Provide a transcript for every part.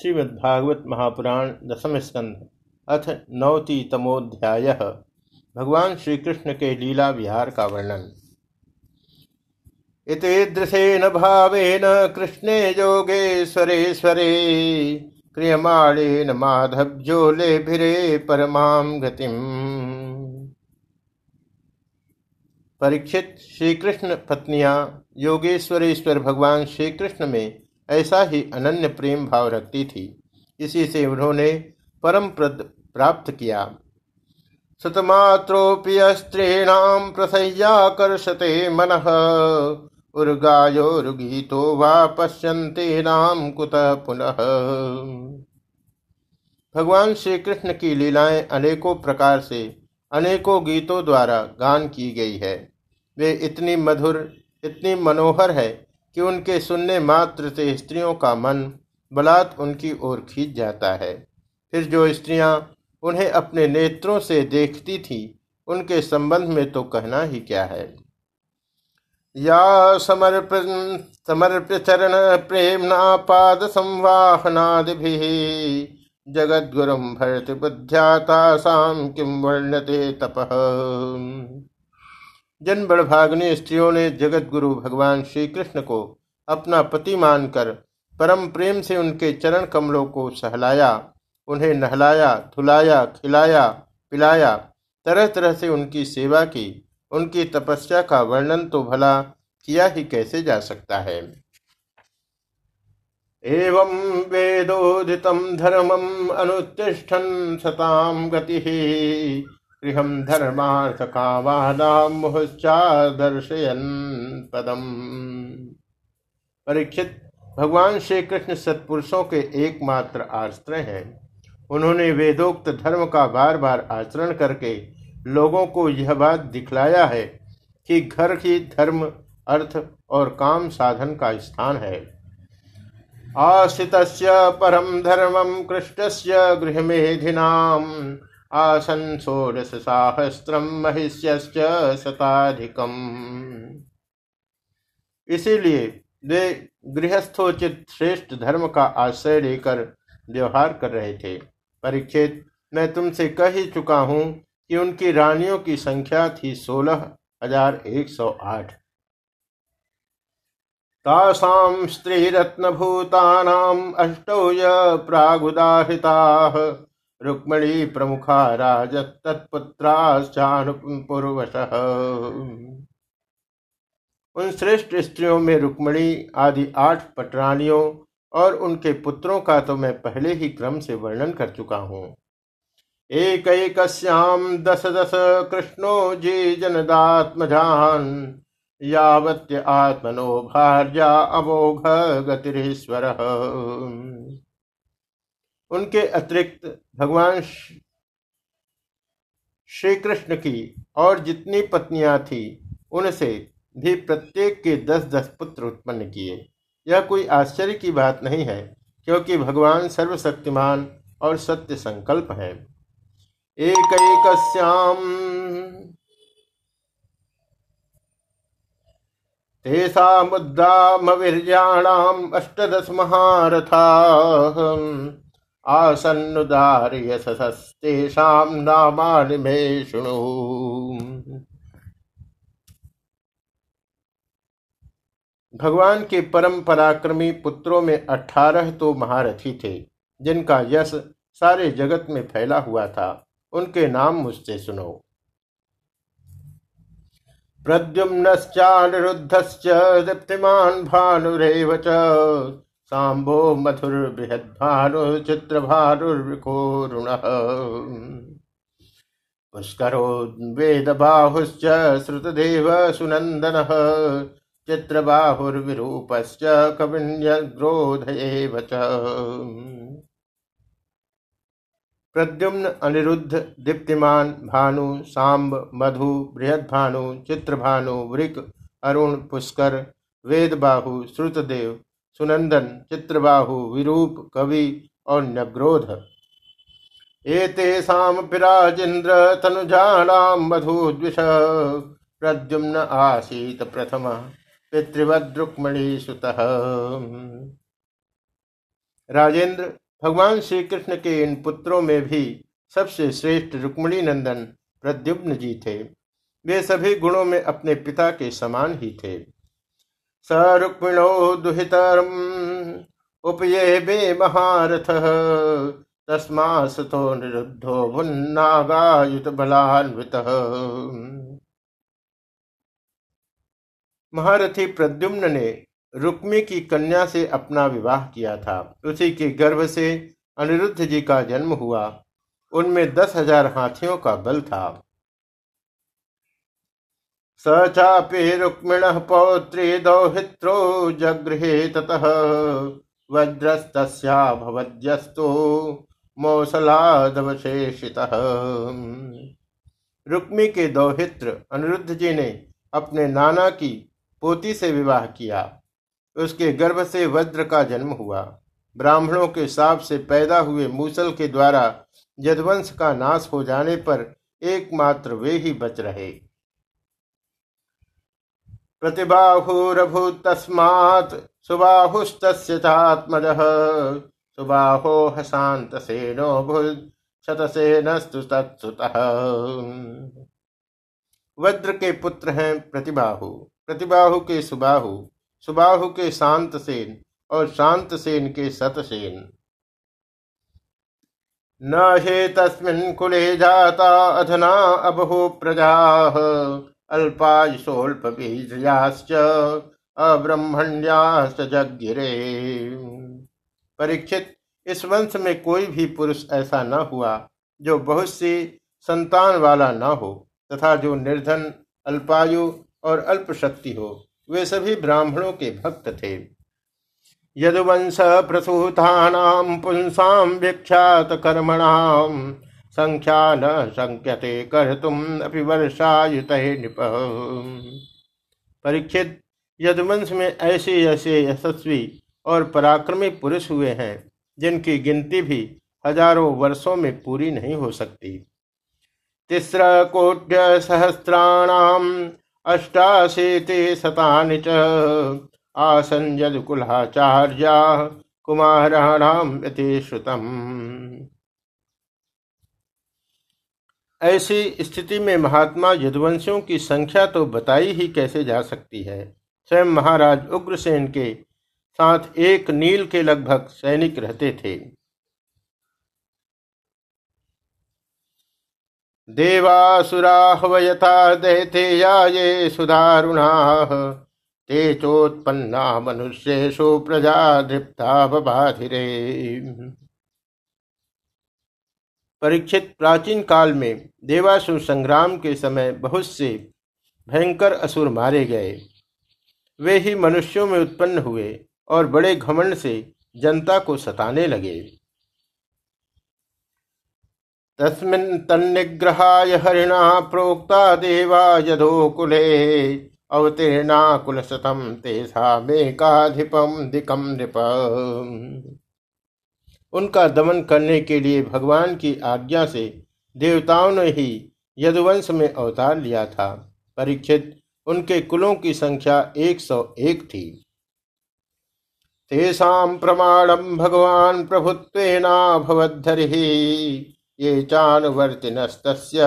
श्रीमद्भागवत महापुराण दशम स्कंध, अथ नवतितमोध्याय। भगवान श्री कृष्ण के लीला विहार का वर्णन। इतिदृशेन भावेन कृष्णे योगेश्वरेश्वरे, क्रियमाणेन माधव्यो लेभिरे परमां गतिम। परीक्षित श्रीकृष्ण पत्नियाँ योगेश्वरेश्वर भगवान श्रीकृष्ण में ऐसा ही अनन्य प्रेम भाव रखती थी। इसी से उन्होंने परम प्रद प्राप्त किया। सतमात्रोप्य स्त्रीणाम प्रसह्याकर्षते मन। उर्गायोर्गीतो वा पश्यन्ते नाम कुतः पुनः। भगवान श्री कृष्ण की लीलाएँ अनेकों प्रकार से अनेकों गीतों द्वारा गान की गई है। वे इतनी मधुर, इतनी मनोहर है कि उनके सुनने मात्र से स्त्रियों का मन बलात् उनकी ओर खींच जाता है। फिर जो स्त्रियाँ उन्हें अपने नेत्रों से देखती थी, उनके संबंध में तो कहना ही क्या है? या समर्प समर्प्य चरण प्रेमना पाद संवाहनादि गुरुम भरत बुद्ध्याता साम किम वर्णते तप। जन बड़भाग्नि स्त्रियों ने जगत गुरु भगवान श्री कृष्ण को अपना पति मानकर परम प्रेम से उनके चरण कमलों को सहलाया, उन्हें नहलाया, धुलाया, खिलाया, पिलाया तरह तरह से उनकी सेवा की। उनकी तपस्या का वर्णन तो भला किया ही कैसे जा सकता है। एवं वेदोदितम धर्मम अनुतिष्ठन सताम गति। गृह धर्मार्थ कामादाम दर्शयन पदम। परीक्षित, भगवान श्री कृष्ण सत्पुरुषों के एकमात्र आश्रय हैं। उन्होंने वेदोक्त धर्म का बार बार आचरण करके लोगों को यह बात दिखलाया है कि घर ही धर्म, अर्थ और काम साधन का स्थान है। आश्रित परम धर्मम कृष्ण से गृह मेधिनाम आसन षोडश साहस्रम महिष्य शताधिकम। इसीलिए वे गृहस्थोचित श्रेष्ठ धर्म का आश्रय लेकर व्यवहार कर रहे थे। परीक्षित मैं तुमसे कह ही चुका हूँ कि उनकी रानियों की संख्या थी सोलह हज़ार एक सौ आठ। तासाम स्त्री रत्न भूतानाम अष्टौ प्रागुदाहिता। रुक्मणी प्रमुखा राज राजतत्पुत्राश्चानुपूर्वश। उन श्रेष्ठ स्त्रियों में रुक्मणी आदि आठ पटरानियों और उनके पुत्रों का तो मैं पहले ही क्रम से वर्णन कर चुका हूँ। एक दस दस कृष्णो जी जनदात्मजान, यावत्य आत्मनो भार्या अमोघ गतिरीश्वर उनके अतिरिक्त भगवान श्री कृष्ण की और जितनी पत्नियाँ थी, उनसे भी प्रत्येक के दस दस पुत्र उत्पन्न किए। यह कोई आश्चर्य की बात नहीं है, क्योंकि भगवान सर्वशक्तिमान और सत्य संकल्प है। एक तेषा मुद्दामवीर्याणाम अष्टदश महारथा। शृणु। भगवान के परम पराक्रमी पुत्रों में अठारह तो महारथी थे, जिनका यश सारे जगत में फैला हुआ था। उनके नाम मुझसे सुनो। प्रद्युम्नश्चानिरुद्धश्च दीप्तिमान भानुरेव च। सांभो मधुर बृहद भानु चित्र भानुर्विकोरुण पुष्करो वेद बाहुश्च श्रुतदेव सुनंदन चित्र बाहुर्विरूपश्च कविन्यग्रोधयेव प्रद्युम्न अनिरुद्ध, दीप्तिमान, भानु सांब मधु बृहद भानु चित्रभानु, वृक, अरुण, पुष्कर, वेदबाहु, श्रुतदेव सुनंदन, चित्रबाहु, विरूप, कवि और नग्रोध। एतेषाम पिराजेन्द्र तनुजानाम मधुद्विष। प्रद्युम्न आसीत प्रथम, पितृवद्रुक्मणी सुत। राजेंद्र, भगवान श्री कृष्ण के इन पुत्रों में भी सबसे श्रेष्ठ रुक्मणी नंदन प्रद्युम्न जी थे। वे सभी गुणों में अपने पिता के समान ही थे। स रुक्मिणो दुहितरम। उपये बे महारथ। तस्मा सतो निरुद्धो भुन्नागायुत बलान्वित महारथी प्रद्युम्न ने रुक्मी की कन्या से अपना विवाह किया था। उसी के गर्भ से अनिरुद्ध जी का जन्म हुआ। उनमें दस हज़ार हाथियों का बल था। स चापि रुक्मिण पौत्री दौहित्रो जगृहे ततः। वज्रस्तस्याभवद्यस्तु मौसलादवशेषितः। रुक्मी के दौहित्र अनिरुद्ध जी ने अपने नाना की पोती से विवाह किया। उसके गर्भ से वज्र का जन्म हुआ। ब्राह्मणों के साप से पैदा हुए मूसल के द्वारा यदवंश का नाश हो जाने पर एकमात्र वे ही बच रहे। प्रतिबाहुरभूत तस्मात् सुबाहुस्तस्य चात्मजः। सुबाहो हसांत सेनो भुज शतसेनस्तु तत्सुतः। वज्र के पुत्र हैं प्रतिबाहु। प्रतिबाहु के सुबाहु। सुबाहु के शांत और शांत के सतसेन। न हे तस्मिन् कुले जाता अधना अबहु प्रजा। अल्पायुषोल्पबीजाश्च अब्रह्मण्याश्च जगिरे परीक्षित, इस वंश में कोई भी पुरुष ऐसा न हुआ, जो बहुत सी संतान वाला न हो, तथा जो निर्धन, अल्पायु और अल्प शक्ति हो, वे सभी ब्राह्मणों के भक्त थे। यदुवंश प्रसूतानां पुंसां विख्यात कर्मणाम संख्या न संख्यते कर तुम वर्षायुत निप। परीक्षित, यदुवंश में ऐसे ऐसे यशस्वी और पराक्रमी पुरुष हुए हैं, जिनकी गिनती भी हज़ारों वर्षों में पूरी नहीं हो सकती। तिस्र कोट्य सहस्राणाम अष्टाशीति शतानि च आसन यदुकुलाचार्या कुमाराणाम श्रुतम। ऐसी स्थिति में महात्मा यदुवंशियों की संख्या तो बताई ही कैसे जा सकती है? स्वयं महाराज उग्रसेन के साथ एक नील के लगभग सैनिक रहते थे। देवासुराहवयथा दैतेया ये सुधारुणा ते चोत्पन्ना मनुष्येषु प्रजा दृप्ता बबाधिरे परीक्षित प्राचीन काल में देवासुर संग्राम के समय बहुत से भयंकर असुर मारे गए। वे ही मनुष्यों में उत्पन्न हुए और बड़े घमंड से जनता को सताने लगे। तस्मिन् तन्निग्रहाय हरिणा प्रोक्ता देवा यधोकुले अवतीर्णा कुलशतम तेषामेकाधिपम दिकम नृप। उनका दमन करने के लिए भगवान की आज्ञा से देवताओं ने ही यदुवंश में अवतार लिया था। परीक्षित, उनके कुलों की संख्या एक सौ एक थी। तेषां प्रमाणम भगवान प्रभुत्वेना भवद्धरि ये चानुवर्तिनस्तस्य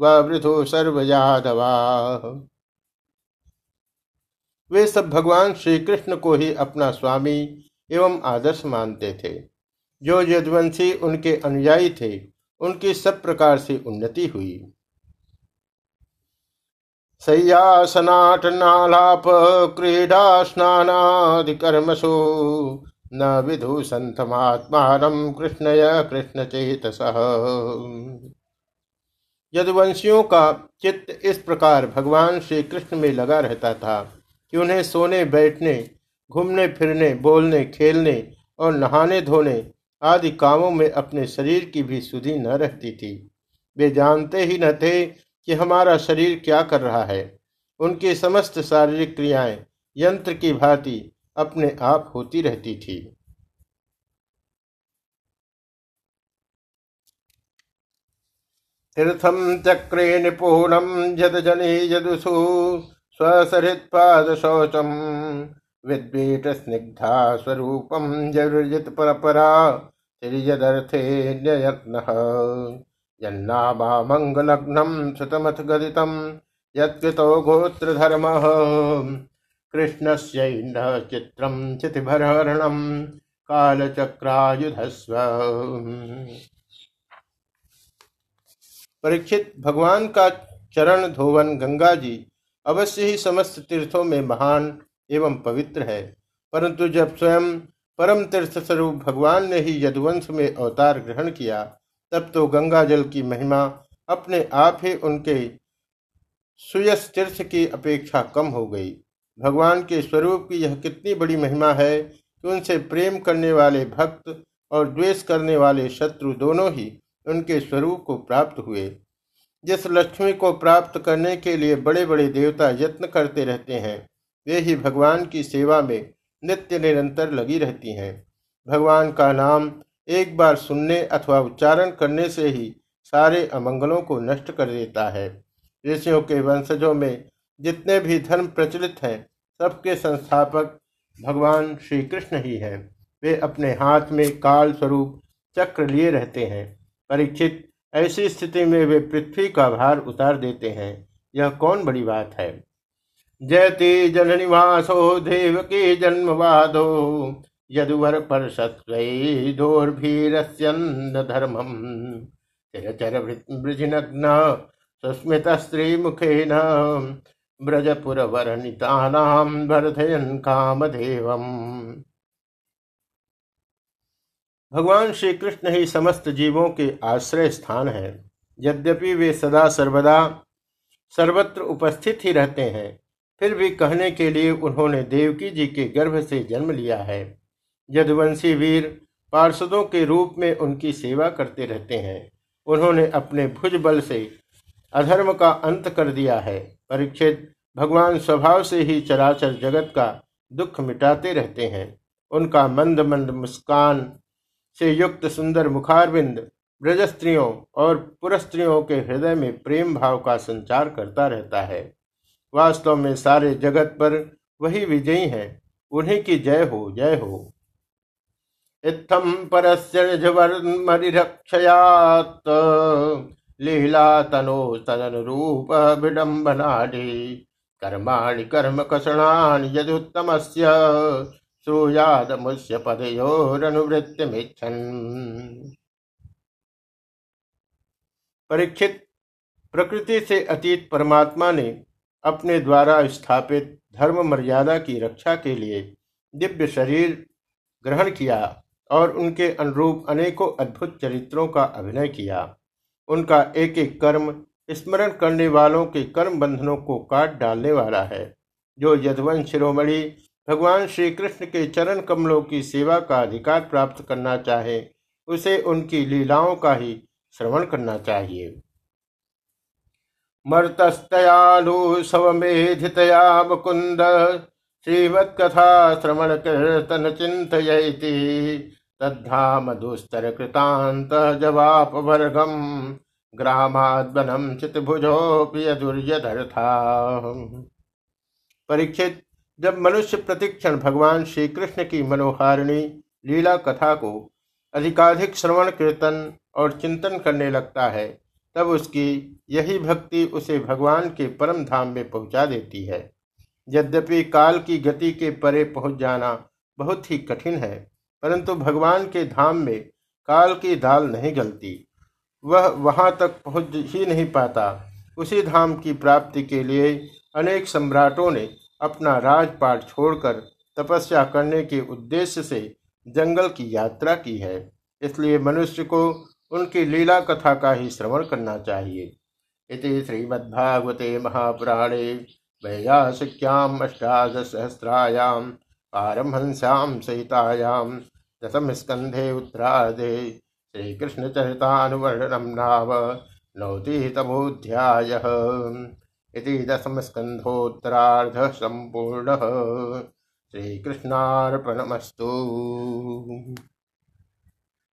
वृथो सर्वयादवा वे सब भगवान श्री कृष्ण को ही अपना स्वामी एवं आदर्श मानते थे। जो यदवंशी उनके अनुयायी थे, उनकी सब प्रकार से उन्नति हुई। सयासनाट नालाप क्रीडा स्नानादिकर्मसु न विधु संतमात्मान कृष्णय कृष्ण चेतस। यदुवंशियों का चित्त इस प्रकार भगवान श्री कृष्ण में लगा रहता था कि उन्हें सोने बैठने, घूमने फिरने, बोलने, खेलने और नहाने धोने आदि कामों में अपने शरीर की भी सुधि न रहती थी। वे जानते ही न थे कि हमारा शरीर क्या कर रहा है। उनकी समस्त शारीरिक क्रियाएँ, यंत्र की भांति अपने आप होती रहती थी। तीर्थम चक्रे निपुणम जद जने यदुसु स्वसरित्पाद शौचम विद्वीट स्निग्धा स्वरूपम जरुजित परपरा तिर्यदर्थे न्ययत्नः यन्नामामङ्गलग्नं श्रुतमथ गदितं यत्कृतो गोत्रधर्मः। कृष्णस्यैन्नः चित्रं चितिभरणं कालचक्रायुधस्व। परीक्षित भगवान का चरण धोवन गंगा जी अवश्य ही समस्त तीर्थों में महान एवं पवित्र है। परंतु जब स्वयं परम तीर्थ स्वरूप भगवान ने ही यदुवंश में अवतार ग्रहण किया, तब तो गंगा जल की महिमा अपने आप ही उनके सुयस तीर्थ की अपेक्षा कम हो गई। भगवान के स्वरूप की यह कितनी बड़ी महिमा है कि उनसे प्रेम करने वाले भक्त और द्वेष करने वाले शत्रु दोनों ही उनके स्वरूप को प्राप्त हुए। जिस लक्ष्मी को प्राप्त करने के लिए बड़े बड़े देवता यत्न करते रहते हैं वे ही भगवान की सेवा में नित्य निरंतर लगी रहती हैं। भगवान का नाम एक बार सुनने अथवा उच्चारण करने से ही सारे अमंगलों को नष्ट कर देता है। ऋषियों के वंशजों में जितने भी धर्म प्रचलित हैं, सबके संस्थापक भगवान श्री कृष्ण ही हैं। वे अपने हाथ में काल स्वरूप चक्र लिए रहते हैं। परीक्षित ऐसी स्थिति में वे पृथ्वी का भार उतार देते हैं। यह कौन बड़ी बात है? जयति जननिवासो देव के जन्मवादो। यदुवर पर सत्वैर्भीरस्यन्न धर्मम चिरचर वृजिनग्न सुस्मित स्त्री मुखेन ब्रजपुरवरनितानां वर्धयन् कामदेवम्। भगवान श्री कृष्ण ही समस्त जीवों के आश्रय स्थान है। यद्यपि वे सदा सर्वदा सर्वत्र उपस्थित ही रहते हैं फिर भी कहने के लिए उन्होंने देवकी जी के गर्भ से जन्म लिया है। यदुवंशी वीर पार्षदों के रूप में उनकी सेवा करते रहते हैं। उन्होंने अपने भुज बल से अधर्म का अंत कर दिया है। परीक्षित भगवान स्वभाव से ही चराचर जगत का दुख मिटाते रहते हैं। उनका मंद मंद मुस्कान से युक्त सुंदर मुखारविंद ब्रजस्त्रियों और पुरस्त्रियों के हृदय में प्रेम भाव का संचार करता रहता है। वास्तव में सारे जगत पर वही विजयी है। उन्हीं की जय हो जय हो। इत्थम परस्यमरिरक्षयात् लीला तनो तदन रूप विडम्बनाडि कर्माणि कर्म कसणानि यदुत्तमस्य। श्रूयादमुष्य पदयोरनुवृत्तिमिच्छन्। परीक्षित प्रकृति से अतीत परमात्मा ने अपने द्वारा स्थापित धर्म मर्यादा की रक्षा के लिए दिव्य शरीर ग्रहण किया और उनके अनुरूप अनेकों अद्भुत चरित्रों का अभिनय किया। उनका एक एक कर्म स्मरण करने वालों के कर्म बंधनों को काट डालने वाला है, जो यदवंश शिरोमणि भगवान श्री कृष्ण के चरण कमलों की सेवा का अधिकार प्राप्त करना चाहे, उसे उनकी लीलाओं का ही श्रवण करना चाहिए। मर्तस्तयालु सवमेधितया मुकुंद श्रीमत्कथा श्रवण कीर्तन चिंतयति तद्धाम दुस्तर कृतांत जवाप वर्गम ग्रामाद्वनम चितभुजोप्रिय दुर्यधर्था परीक्षित, जब मनुष्य प्रतिक्षण भगवान श्री कृष्ण की मनोहारिणी लीला कथा को अधिकाधिक श्रवण, कीर्तन और चिंतन करने लगता है तब उसकी यही भक्ति उसे भगवान के परम धाम में पहुँचा देती है। यद्यपि काल की गति के परे पहुँच जाना बहुत ही कठिन है, परंतु भगवान के धाम में काल की दाल नहीं गलती। वह वहाँ तक पहुँच ही नहीं पाता। उसी धाम की प्राप्ति के लिए अनेक सम्राटों ने अपना राजपाट छोड़कर तपस्या करने के उद्देश्य से जंगल की यात्रा की है। इसलिए मनुष्य को उनकी लीला कथा का ही श्रवण करना चाहिए। इति श्रीमद्भागवते महापुराणे वैयासिक्याम अष्टादशसहस्रायाम पारमहंस्याम सहितायाम दशम स्कंधे उत्तराधे श्रीकृष्णचरितानुवर्णनं नाम नवतितमोऽध्यायः। इति दशमस्कन्धोत्तरार्धः सम्पूर्णः। श्रीकृष्णार्पणमस्तु।